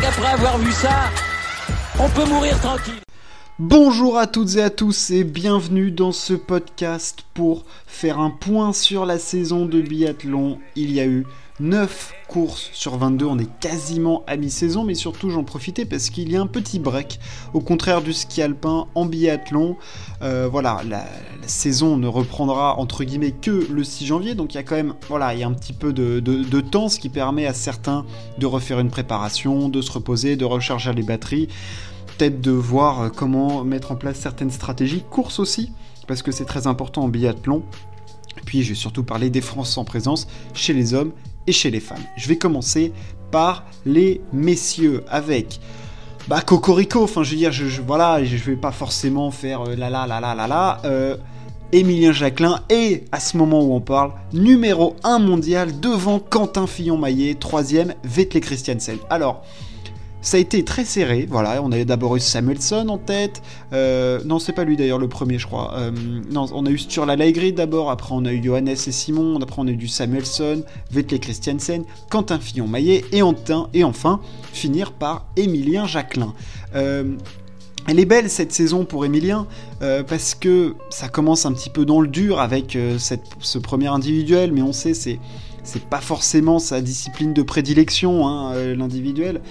qu'après avoir vu ça, on peut mourir tranquille. Bonjour à toutes et à tous et bienvenue dans ce podcast pour faire un point sur la saison de biathlon. Il y a eu 9 courses sur 22, on est quasiment à mi-saison, mais surtout j'en profitais parce qu'il y a un petit break, au contraire du ski alpin en biathlon. Euh, voilà, la, saison ne reprendra entre guillemets que le 6 janvier, donc il y a quand même voilà, il y a un petit peu de, temps, ce qui permet à certains de refaire une préparation, de se reposer, de recharger les batteries peut-être de voir euh, comment mettre en place certaines stratégies, course aussi, parce que c'est très important en biathlon. Puis je vais surtout parler des Français en présence chez les hommes et chez les femmes. Je vais commencer par les messieurs avec bah Cocorico, enfin je veux dire, je, voilà, je vais pas forcément faire euh, la la la la la la. Euh, Émilien Jacquelin est, à ce moment où on parle, numéro 1 mondial devant Quentin Fillon-Maillet, troisième Vettel Christiansen. Alors, ça a été très serré, voilà, on a d'abord eu Samuelson en tête, euh, non c'est pas lui d'ailleurs le premier je crois, euh, on a eu Sturla Laigrid d'abord, après on a eu Johannes et Simon, après on a eu du Samuelson, Vettel Christiansen, Quentin Fillon-Maillet et, et enfin finir par Emilien Jacquelin. Euh, elle est belle cette saison pour Emilien parce que ça commence un petit peu dans le dur avec ce premier individuel, mais on sait c'est c'est pas forcément sa discipline de prédilection, hein, l'individuel.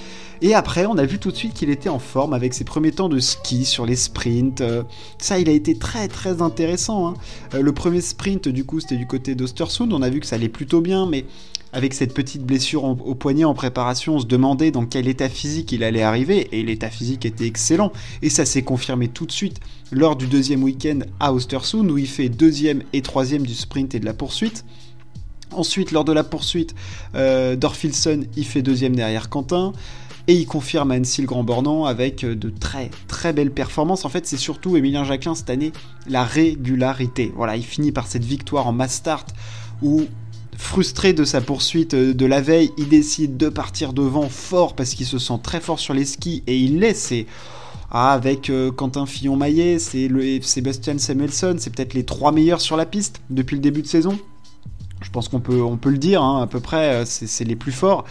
Et après, on a vu tout de suite qu'il était en forme avec ses premiers temps de ski sur les sprints. Euh, ça, il a été très très intéressant. Hein. Euh, le premier sprint, du coup, c'était du côté d'Ostersund. On a vu que ça allait plutôt bien, mais avec cette petite blessure au poignet en préparation, on se demandait dans quel état physique il allait arriver, et l'état physique était excellent, et ça s'est confirmé tout de suite lors du deuxième week-end à Ostersund, où il fait deuxième et troisième du sprint et de la poursuite. Ensuite, lors de la poursuite, euh, Dorfilson, il fait deuxième derrière Quentin. Et il confirme à Annecy le Grand Bornand avec euh, de très très belles performances. En fait, c'est surtout Emilien Jacquelin cette année, la régularité. Voilà, il finit par cette victoire en mass start où, frustré de sa poursuite euh, de la veille, il décide de partir devant fort parce qu'il se sent très fort sur les skis et il laisse ah, avec Quentin Fillon-Maillet, c'est le Sébastien Samuelson, c'est peut-être les trois meilleurs sur la piste depuis le début de saison. Je pense qu'on peut, on peut le dire, hein, à peu près, euh, c'est les plus forts.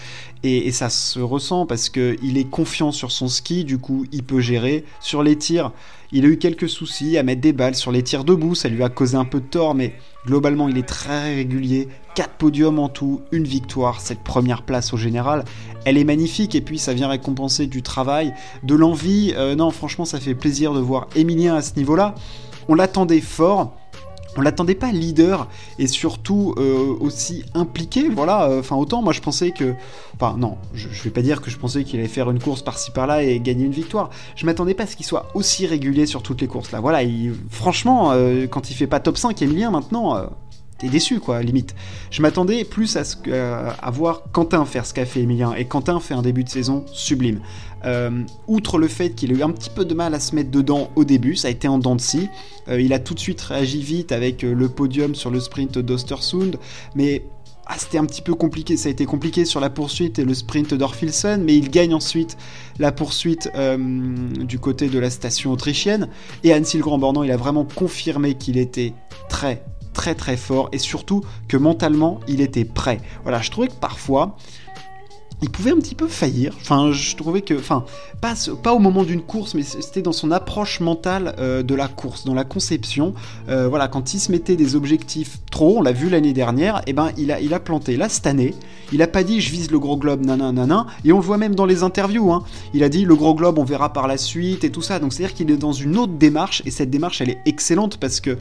Et, ça se ressent parce qu'il est confiant sur son ski, du coup, il peut gérer. Sur les tirs, il a eu quelques soucis à mettre des balles sur les tirs debout, ça lui a causé un peu de tort, mais globalement, il est très régulier. 4 podiums en tout, une victoire, cette première place au général, elle est magnifique et puis ça vient récompenser du travail, de l'envie. Euh, non, franchement, ça fait plaisir de voir Emilien à ce niveau-là. On l'attendait fort on l'attendait pas leader et surtout euh, aussi impliqué. Voilà, euh, enfin autant moi je pensais que, enfin non, je, vais pas dire que je pensais qu'il allait faire une course par-ci par-là et gagner une victoire. Je m'attendais pas à ce qu'il soit aussi régulier sur toutes les courses là. Voilà, franchement, euh, quand il fait pas top 5 Emilien maintenant, t'es déçu quoi, limite. Je m'attendais plus à, ce, à voir Quentin faire ce qu'a fait Emilien et Quentin fait un début de saison sublime. Euh, outre le fait qu'il a eu un petit peu de mal à se mettre dedans au début, ça a été en dents de scie. Euh, il a tout de suite réagi vite avec euh, le podium sur le sprint d'Ostersund, mais ah, c'était un petit peu compliqué, ça a été compliqué sur la poursuite et le sprint d'Orfilsen, mais il gagne ensuite la poursuite du côté de la station autrichienne. Et Annecy Grand Bornand, il a vraiment confirmé qu'il était très très très fort et surtout que mentalement il était prêt. Voilà, je trouvais que parfois il pouvait un petit peu faillir. Enfin, je trouvais que, enfin, pas, au moment d'une course, mais c'était dans son approche mentale euh, de la course, dans la conception. Euh, voilà, quand il se mettait des objectifs trop, on l'a vu l'année dernière, et eh ben il a, il a planté. Là, cette année, il a pas dit je vise le gros globe, nanana, et on le voit même dans les interviews. Hein. Il a dit le gros globe, on verra par la suite et tout ça. Donc c'est à dire qu'il est dans une autre démarche, et cette démarche, elle est excellente parce que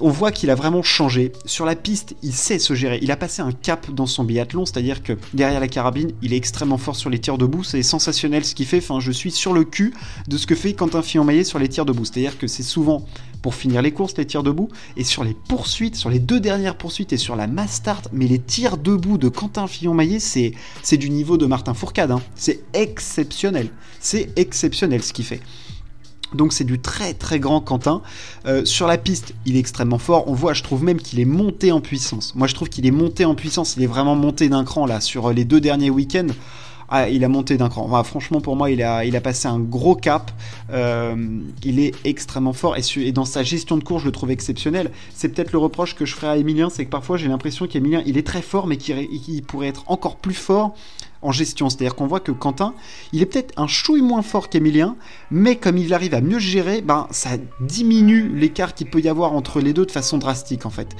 on voit qu'il a vraiment changé. Sur la piste, il sait se gérer. Il a passé un cap dans son biathlon, c'est-à-dire que derrière la carabine, il est extrêmement fort sur les tirs debout. C'est sensationnel ce qu'il fait. Enfin, je suis sur le cul de ce que fait Quentin Fillon-Maillet sur les tirs debout. C'est-à-dire que c'est souvent pour finir les courses, les tirs debout. Et sur les poursuites, sur les deux dernières poursuites et sur la mass start, mais les tirs debout de Quentin Fillon-Maillet, c'est, du niveau de Martin Fourcade. Hein. C'est exceptionnel. C'est exceptionnel ce qu'il fait. Donc c'est du très très grand Quentin. Euh, sur la piste, il est extrêmement fort. On voit, je trouve même qu'il est monté en puissance. Moi je trouve qu'il est monté en puissance. Il est vraiment monté d'un cran là. Sur les deux derniers week-ends, ah, il a monté d'un cran. franchement, pour moi, il a, il a passé un gros cap. Euh, il est extrêmement fort et, dans sa gestion de course, je le trouve exceptionnel. C'est peut-être le reproche que je ferai à Emilien, c'est que parfois j'ai l'impression qu'Emilien, il est très fort, mais qu'il pourrait être encore plus fort en gestion. C'est-à-dire qu'on voit que Quentin, il est peut-être un chouille moins fort qu'Emilien, mais comme il arrive à mieux gérer, ben, ça diminue l'écart qu'il peut y avoir entre les deux de façon drastique en fait.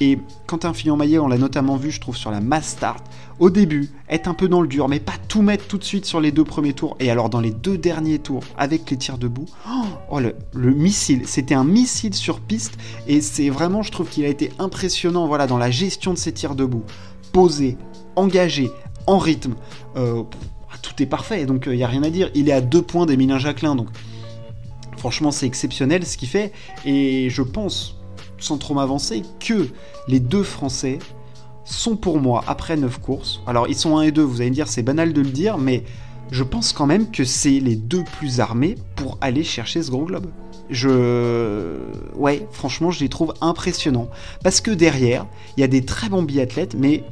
Et Quentin Fillon-Maillet, on l'a notamment vu, je trouve, sur la Mass Start, au début, être un peu dans le dur, mais pas tout mettre tout de suite sur les deux premiers tours. Et alors dans les deux derniers tours, avec les tirs debout, oh, oh le, le, missile, c'était un missile sur piste, et c'est vraiment, je trouve qu'il a été impressionnant, voilà, dans la gestion de ses tirs debout, posé, engagé, en rythme. Euh, tout est parfait, donc il euh, n'y a rien à dire. Il est à deux points d'Emilien Jacquelin, donc franchement c'est exceptionnel ce qu'il fait. Et je pense, sans trop m'avancer, que les deux Français sont pour moi, après 9 courses, alors ils sont 1 et 2, vous allez me dire c'est banal de le dire, mais je pense quand même que c'est les deux plus armés pour aller chercher ce gros globe. Je... Ouais, franchement, je les trouve impressionnants. Parce que derrière, il y a des très bons biathlètes, mais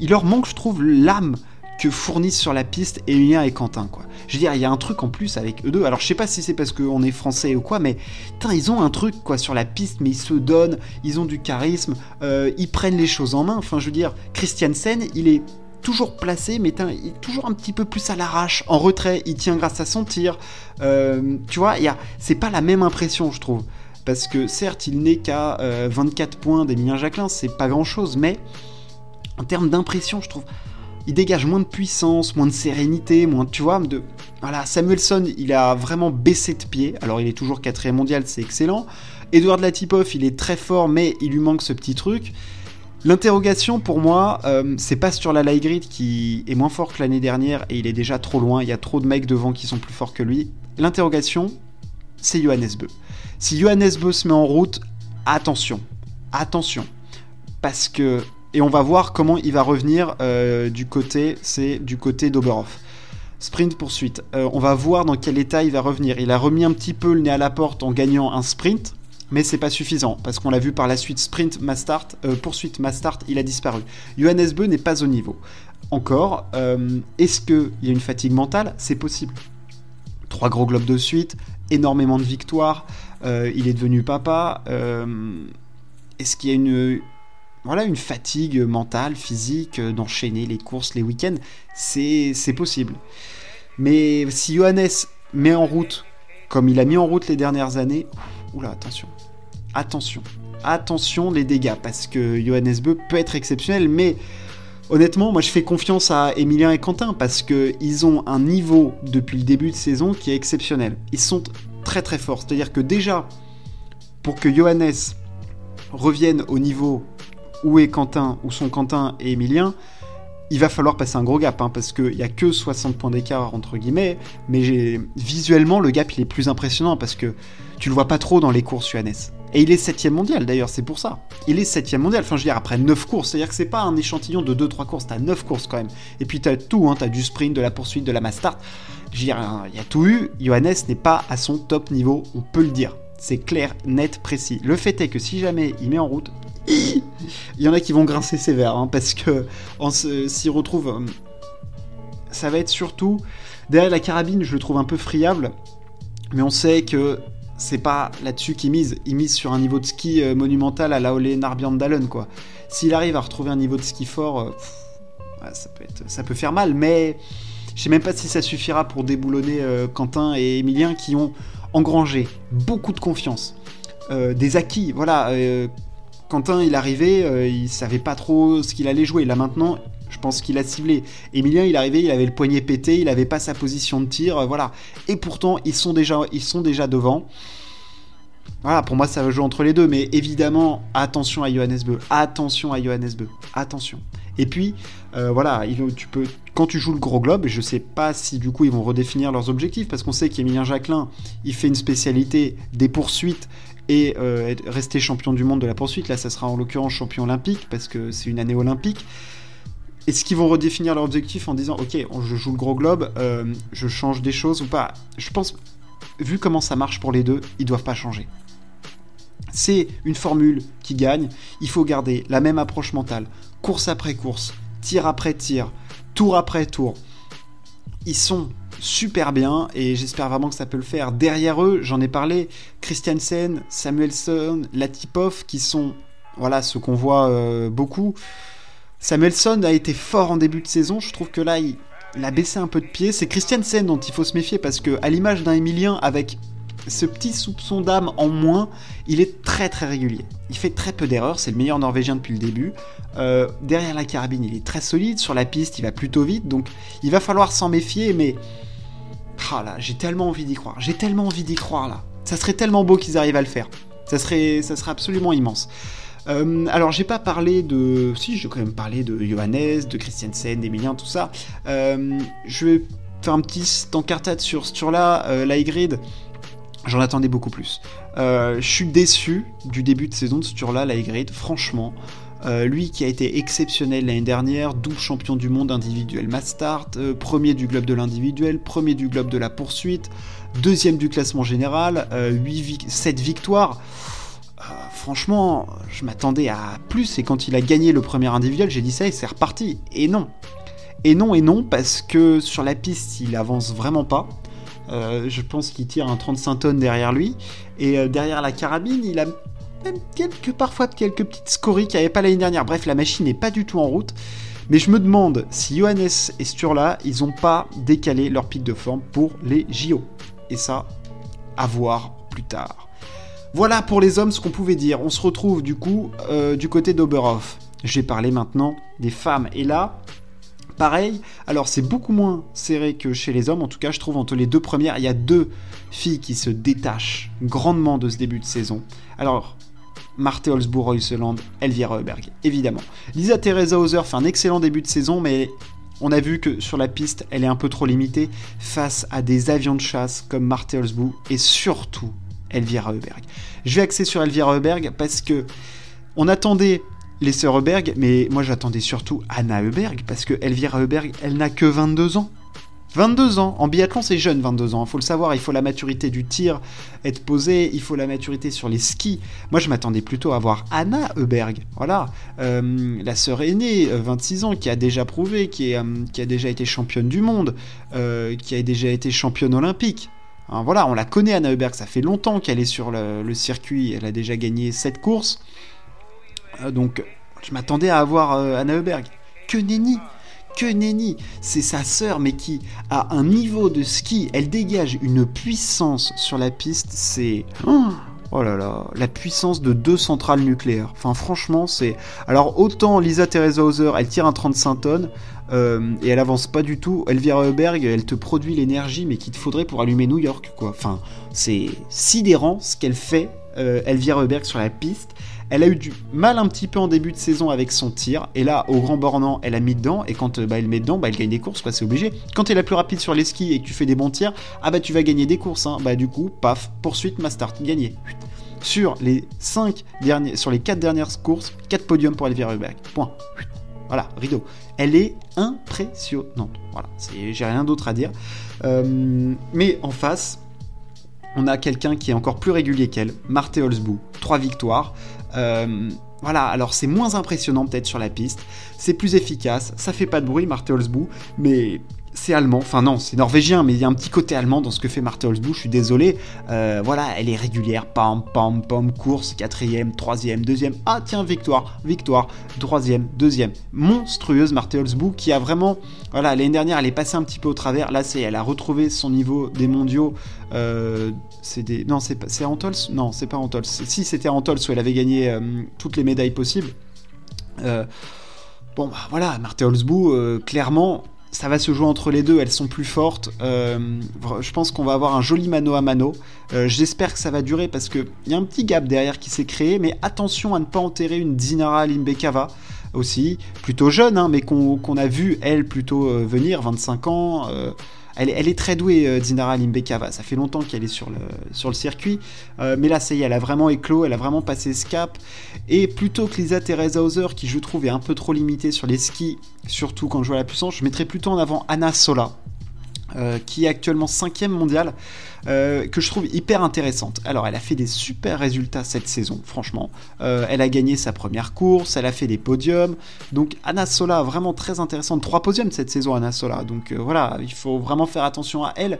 il leur manque, je trouve, l'âme que fournissent sur la piste Emilien et Quentin, quoi. Je veux dire, il y a un truc en plus avec eux deux. Alors, je sais pas si c'est parce qu'on est français ou quoi, mais putain, ils ont un truc, quoi, sur la piste, mais ils se donnent, ils ont du charisme, euh, ils prennent les choses en main. Enfin, je veux dire, Christiansen, il est toujours placé, mais il est toujours un petit peu plus à l'arrache, en retrait, il tient grâce à son tir. Euh, tu vois, c'est pas la même impression, je trouve. Parce que certes, il n'est qu'à 24 euh, points d'Emilien Jacquelin, c'est pas grand chose, mais en termes d'impression, je trouve il dégage moins de puissance, moins de sérénité, moins, tu vois, de... Voilà, Samuelson, il a vraiment baissé de pied. Alors, il est toujours quatrième mondial, c'est excellent. Edouard Latipov, il est très fort, mais il lui manque ce petit truc. L'interrogation, pour moi, euh, c'est pas sur la light grid qui est moins fort que l'année dernière et il est déjà trop loin. Il y a trop de mecs devant qui sont plus forts que lui. L'interrogation, c'est Johannes Beu. Si Johannes Beu se met en route, attention, attention. Parce que et on va voir comment il va revenir euh, du côté, c'est du côté d'Oberhof. Sprint poursuite. Euh, on va voir dans quel état il va revenir. Il a remis un petit peu le nez à la porte en gagnant un sprint, mais c'est pas suffisant parce qu'on l'a vu par la suite. Sprint, ma start, euh, poursuite, ma start, il a disparu. Johannes Beu n'est pas au niveau. Encore, est-ce qu'il y a une fatigue mentale? C'est possible. Trois gros globes de suite, énormément de victoires. il est devenu papa. est-ce qu'il y a une voilà, une fatigue mentale, physique, euh, d'enchaîner les courses, les week-ends, c'est possible. Mais si Johannes met en route, comme il a mis en route les dernières années, oula, attention, attention, attention les dégâts, parce que Johannes Beu peut être exceptionnel, mais honnêtement, moi je fais confiance à Emilien et Quentin, parce qu'ils ont un niveau depuis le début de saison qui est exceptionnel. Ils sont très très forts, c'est-à-dire que déjà, pour que Johannes revienne au niveau où est Quentin, où sont Quentin et Emilien, il va falloir passer un gros gap, hein, parce qu'il n'y a que 60 points d'écart, entre guillemets, mais visuellement, le gap, il est plus impressionnant, parce que tu le vois pas trop dans les courses Johannes. Et il est 7 mondial, d'ailleurs, c'est pour ça. Il est 7 mondial, enfin, je veux dire, après 9 courses, c'est-à-dire que c'est pas un échantillon de 2-3 courses, t'as 9 courses quand même. Et puis t'as tout, hein, t'as du sprint, de la poursuite, de la mass start. Je veux dire, il y a tout eu, Johannes n'est pas à son top niveau, on peut le dire. C'est clair, net, précis. Le fait est que si jamais il met en route, il y en a qui vont grincer sévère, hein, parce que on s'y retrouve. Euh, ça va être surtout. Derrière la carabine, je le trouve un peu friable, mais on sait que c'est pas là-dessus qu'il mise. Il mise sur un niveau de ski euh, monumental à la Ole Narbjørndalen, quoi. S'il arrive à retrouver un niveau de ski fort, euh, ça, peut être, ça peut faire mal, mais je sais même pas si ça suffira pour déboulonner Quentin et Emilien qui ont engrangé beaucoup de confiance. des acquis, voilà, Quentin, il arrivait, euh, il savait pas trop ce qu'il allait jouer. Là maintenant, je pense qu'il a ciblé. Emilien, il arrivait, il avait le poignet pété, il avait pas sa position de tir, euh, voilà. Et pourtant, ils sont déjà, ils sont déjà devant. Voilà, pour moi, ça va jouer entre les deux, mais évidemment, attention à Johannes Beu, attention à Johannes Beu, attention. Et puis, euh, voilà, tu peux, quand tu joues le gros globe, je sais pas si du coup ils vont redéfinir leurs objectifs, parce qu'on sait qu'Emilien Jacquelin, il fait une spécialité des poursuites et euh, rester champion du monde de la poursuite. Là, ça sera en l'occurrence champion olympique parce que c'est une année olympique. Est-ce qu'ils vont redéfinir leur objectif en disant ok, je joue le gros globe, euh, je change des choses ou pas? Je pense, vu comment ça marche pour les deux, ils doivent pas changer. C'est une formule qui gagne. Il faut garder la même approche mentale, course après course, tir après tir, tour après tour. Ils sont super bien et j'espère vraiment que ça peut le faire. Derrière eux, j'en ai parlé, Christiansen, Samuelson, Latipov qui sont voilà ce qu'on voit euh, beaucoup. Samuelson a été fort en début de saison, je trouve que là il, a baissé un peu de pied. C'est Christiansen dont il faut se méfier parce que, à l'image d'un Emilien avec ce petit soupçon d'âme en moins, il est très très régulier. Il fait très peu d'erreurs, c'est le meilleur norvégien depuis le début. Euh, derrière la carabine, il est très solide. Sur la piste, il va plutôt vite. Donc il va falloir s'en méfier, mais. Ah là, j'ai tellement envie d'y croire. J'ai tellement envie d'y croire là. Ça serait tellement beau qu'ils arrivent à le faire. Ça serait, ça absolument immense. Euh, alors j'ai pas parlé de... Si, j'ai quand même parlé de Johannes, de Christiansen, d'Emilien, tout ça. Euh, je vais faire un petit encartade sur ce tour-là. Euh, j'en attendais beaucoup plus. je suis déçu du début de saison de ce tour-là, l'Aigrid, franchement. lui qui a été exceptionnel l'année dernière, double champion du monde individuel Mastart, premier du globe de l'individuel, premier du globe de la poursuite, deuxième du classement général, 8 7 victoires franchement, je m'attendais à plus, et quand il a gagné le premier individuel, j'ai dit ça et c'est reparti. Et non. Et non, et non, parce que sur la piste, il avance vraiment pas. Euh, je pense qu'il tire un 35 tonnes derrière lui. Et euh, derrière la carabine, il a même quelques, parfois quelques petites scories qu'il n'y avait pas l'année dernière. Bref, la machine n'est pas du tout en route. Mais je me demande si Johannes et Sturla, ils n'ont pas décalé leur pic de forme pour les JO. Et ça, à voir plus tard. Voilà pour les hommes ce qu'on pouvait dire. On se retrouve du coup euh, du côté d'Oberhof. J'ai parlé maintenant des femmes. Et là, pareil, alors c'est beaucoup moins serré que chez les hommes. En tout cas, je trouve entre les deux premières, il y a deux filles qui se détachent grandement de ce début de saison. Alors, Marthe Holzbourg, Reuseland, Elvira Heuberg, évidemment. Lisa Teresa Hauser fait un excellent début de saison, mais on a vu que sur la piste, elle est un peu trop limitée face à des avions de chasse comme Marthe Holzbourg et surtout Elvira Heuberg. Je vais axer sur Elvira Heuberg parce que on attendait les sœurs Heuberg, mais moi j'attendais surtout Anna Heuberg parce que Elvira Heuberg, elle n'a que 22 ans. 22 ans, en biathlon c'est jeune 22 ans, il faut le savoir, il faut la maturité du tir être posée, il faut la maturité sur les skis. Moi je m'attendais plutôt à voir Anna Heuberg, voilà, euh, la sœur aînée, 26 ans, qui a déjà prouvé, qui, euh, qui a déjà été championne du monde, euh, qui a déjà été championne olympique. Hein, voilà, on la connaît Anna Heuberg, ça fait longtemps qu'elle est sur le, circuit, elle a déjà gagné 7 courses. Euh, donc je m'attendais à avoir euh, Anna Heuberg. Que nenni que nenni C'est sa sœur, mais qui a un niveau de ski, elle dégage une puissance sur la piste, c'est... Oh Oh là là, la puissance de deux centrales nucléaires. Enfin, franchement, c'est. Alors, autant Lisa Teresa Hauser, elle tire un 35 tonnes euh, et elle avance pas du tout. Elvira Heuberg, elle te produit l'énergie, mais qu'il te faudrait pour allumer New York, quoi. Enfin, c'est sidérant ce qu'elle fait, Elvira Heuberg, sur la piste. Elle a eu du mal un petit peu en début de saison avec son tir, et là, au Grand Bornand, elle a mis dedans, et quand euh, bah, elle met dedans, bah, elle gagne des courses, c'est obligé. Quand tu es la plus rapide sur les skis et que tu fais des bons tirs, ah bah tu vas gagner des courses, hein. bah du coup, paf, poursuite, master, gagné. Sur les 5 derniers, sur les 4 dernières courses, 4 podiums pour Elvira Heuberg. Point. Voilà, rideau. Elle est impressionnante. Voilà, j'ai rien d'autre à dire. Euh, mais en face, on a quelqu'un qui est encore plus régulier qu'elle, Marthe Holzbou. 3 victoires. Euh, voilà, alors c'est moins impressionnant peut-être sur la piste, c'est plus efficace, ça fait pas de bruit Marthe Holzbou, mais c'est allemand, enfin non, c'est norvégien, mais il y a un petit côté allemand dans ce que fait Marthe Holzbou, je suis désolé. Euh, voilà, elle est régulière, pam, pam, pam, course, quatrième, troisième, deuxième, ah tiens, victoire, victoire, troisième, deuxième. Monstrueuse Marthe Holzbou qui a vraiment, voilà, l'année dernière elle est passée un petit peu au travers, là c'est, elle a retrouvé son niveau des mondiaux. Euh, c'est des, non, c'est, c'est Antols? Non, c'est pas Antols. Si c'était Antols où elle avait gagné euh, toutes les médailles possibles. bon, bah voilà, Marthe Holzbou, clairement, ça va se jouer entre les deux, elles sont plus fortes. Euh, je pense qu'on va avoir un joli mano à mano. Euh, j'espère que ça va durer parce qu'il y a un petit gap derrière qui s'est créé, mais attention à ne pas enterrer une Dinara Limbekava aussi, plutôt jeune, hein, mais qu'on a vu elle plutôt euh, venir, 25 ans. Elle, est très douée, euh, Dinara Limbekava. Ça fait longtemps qu'elle est sur le, circuit. Euh, mais là, ça y est, elle a vraiment éclos, elle a vraiment passé ce cap. Et plutôt que Lisa Teresa Hauser, qui je trouve est un peu trop limitée sur les skis, surtout quand je vois la puissance, je mettrais plutôt en avant Anna Sola. Euh, qui est actuellement 5ème mondiale, euh, que je trouve hyper intéressante. Alors, elle a fait des super résultats cette saison, franchement. Euh, elle a gagné sa première course, elle a fait des podiums. Donc, Anna Sola, vraiment très intéressante. Trois podiums cette saison, Anna Sola. Donc, voilà, il faut vraiment faire attention à elle.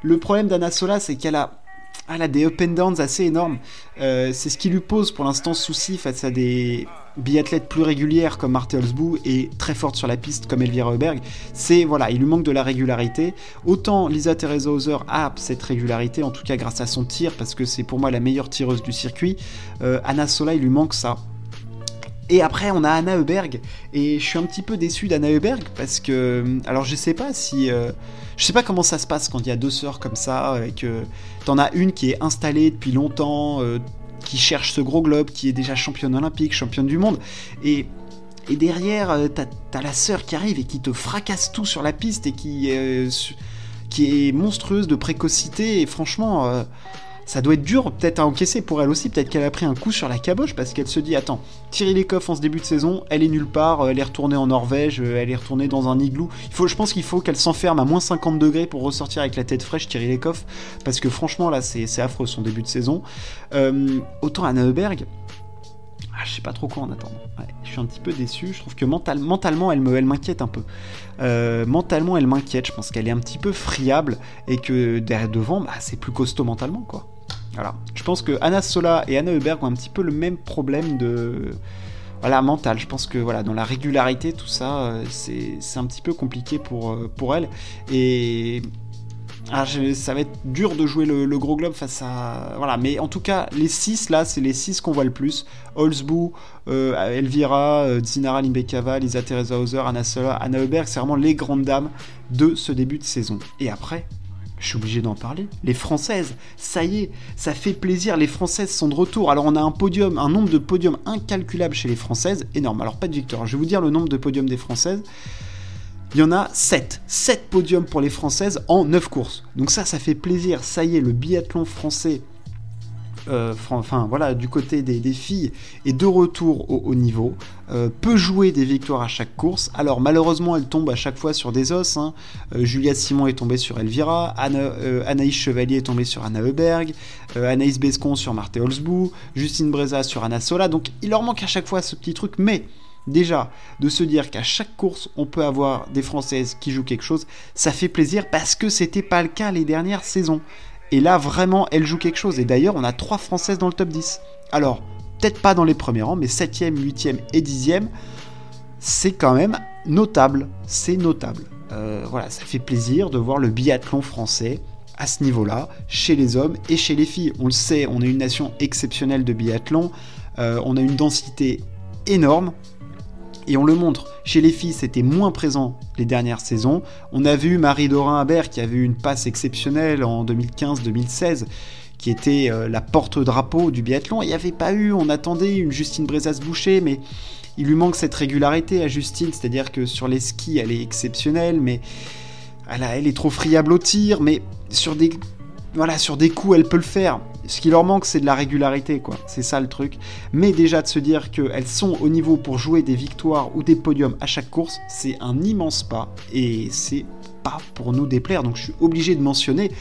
Le problème d'Anna Sola, c'est qu'elle a elle a des up and downs assez énormes. Euh, c'est ce qui lui pose pour l'instant souci face à des biathlètes plus régulières comme Marthe Holzbou et très forte sur la piste comme Elvira Heuberg. C'est voilà, il lui manque de la régularité. Autant Lisa Teresa Hauser a cette régularité, en tout cas grâce à son tir, parce que c'est pour moi la meilleure tireuse du circuit. Euh, Anna Sola, il lui manque ça. Et après, on a Anna Heuberg. Et je suis un petit peu déçu d'Anna Heuberg parce que. Alors, je sais pas si. Euh, je sais pas comment ça se passe quand il y a deux sœurs comme ça et que t'en as une qui est installée depuis longtemps, euh, qui cherche ce gros globe, qui est déjà championne olympique, championne du monde. Et, et derrière, euh, t'as as la sœur qui arrive et qui te fracasse tout sur la piste et qui, qui est monstrueuse de précocité. Et franchement ça doit être dur peut-être à encaisser pour elle aussi. Peut-être qu'elle a pris un coup sur la caboche parce qu'elle se dit attends, Thierry Lecoff en ce début de saison, elle est nulle part, elle est retournée en Norvège, elle est retournée dans un igloo. Il faut, je pense qu'il faut qu'elle s'enferme à moins 50 degrés pour ressortir avec la tête fraîche, Thierry Lecoff, parce que franchement là c'est affreux son début de saison. Euh, autant Anna Heuberg, ah, je sais pas trop quoi en attendant. je suis un petit peu déçu. Je trouve que mentalement, elle m'inquiète un peu. Euh, mentalement, elle m'inquiète. Je pense qu'elle est un petit peu friable et que derrière devant, bah, c'est plus costaud mentalement, quoi. Voilà. Je pense que Anna Sola et Anna Heuberg ont un petit peu le même problème de voilà, mental. Je pense que voilà, dans la régularité, tout ça, euh, c'est un petit peu compliqué pour, euh, pour elle. Et ah, ça va être dur de jouer le, gros globe face à. Voilà, mais en tout cas, les 6 là, c'est les 6 qu'on voit le plus. Holzbou, euh, Elvira, Zinara Limbekava, Lisa Teresa Hauser, Anna Sola, Anna Heuberg, c'est vraiment les grandes dames de ce début de saison. Et après, je suis obligé d'en parler. Les Françaises, ça y est, ça fait plaisir, les Françaises sont de retour. Alors on a un podium, un nombre de podiums incalculable chez les Françaises, énorme. Alors pas de victoire, je vais vous dire le nombre de podiums des Françaises. Il y en a 7. 7 podiums pour les Françaises en 9 courses. Donc ça, ça fait plaisir. Ça y est, le biathlon français euh, enfin voilà, du côté des, filles et de retour au haut niveau, euh, peut jouer des victoires à chaque course. Alors malheureusement, elle tombe à chaque fois sur des os. Hein. Euh, Juliette Simon est tombée sur Elvira, Anaïs Chevalier est tombée sur Anna Heuberg, Anaïs Bescon sur Marthe Holzbou, Justine Breza sur Anna Sola. Donc il leur manque à chaque fois ce petit truc, mais Déjà, de se dire qu'à chaque course, on peut avoir des Françaises qui jouent quelque chose, ça fait plaisir parce que c'était pas le cas les dernières saisons. Et là, vraiment, elle joue quelque chose. Et d'ailleurs, on a trois Françaises dans le top 10. Alors, peut-être pas dans les premiers rangs, mais 7e, 8e et 10e, c'est quand même notable. C'est notable. Euh, voilà, ça fait plaisir de voir le biathlon français à ce niveau-là, chez les hommes et chez les filles. On le sait, on est une nation exceptionnelle de biathlon. Euh, on a une densité énorme. Et on le montre. Chez les filles, c'était moins présent les dernières saisons. On a vu Marie Dorin Habert qui avait eu une passe exceptionnelle en 2015-2016 qui était euh, la porte-drapeau du biathlon. Il n'y avait pas eu, on attendait une Justine Brezas-Boucher, mais il lui manque cette régularité à Justine, c'est-à-dire que sur les skis, elle est exceptionnelle, mais elle, elle est trop friable au tir, mais sur des voilà, sur des coups, elle peut le faire. Ce qui leur manque, c'est de la régularité, quoi. C'est ça le truc. Mais déjà de se dire qu'elles sont au niveau pour jouer des victoires ou des podiums à chaque course, c'est un immense pas. Et c'est pas pour nous déplaire. Donc je suis obligé de mentionner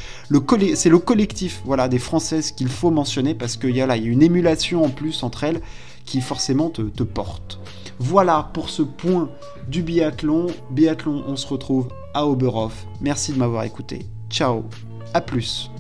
c'est le collectif, voilà, des Françaises qu'il faut mentionner parce qu'il y a là, une émulation en plus entre elles qui forcément te, te porte. Voilà pour ce point du biathlon. Biathlon, on se retrouve à Oberhof. Merci de m'avoir écouté. Ciao, à plus.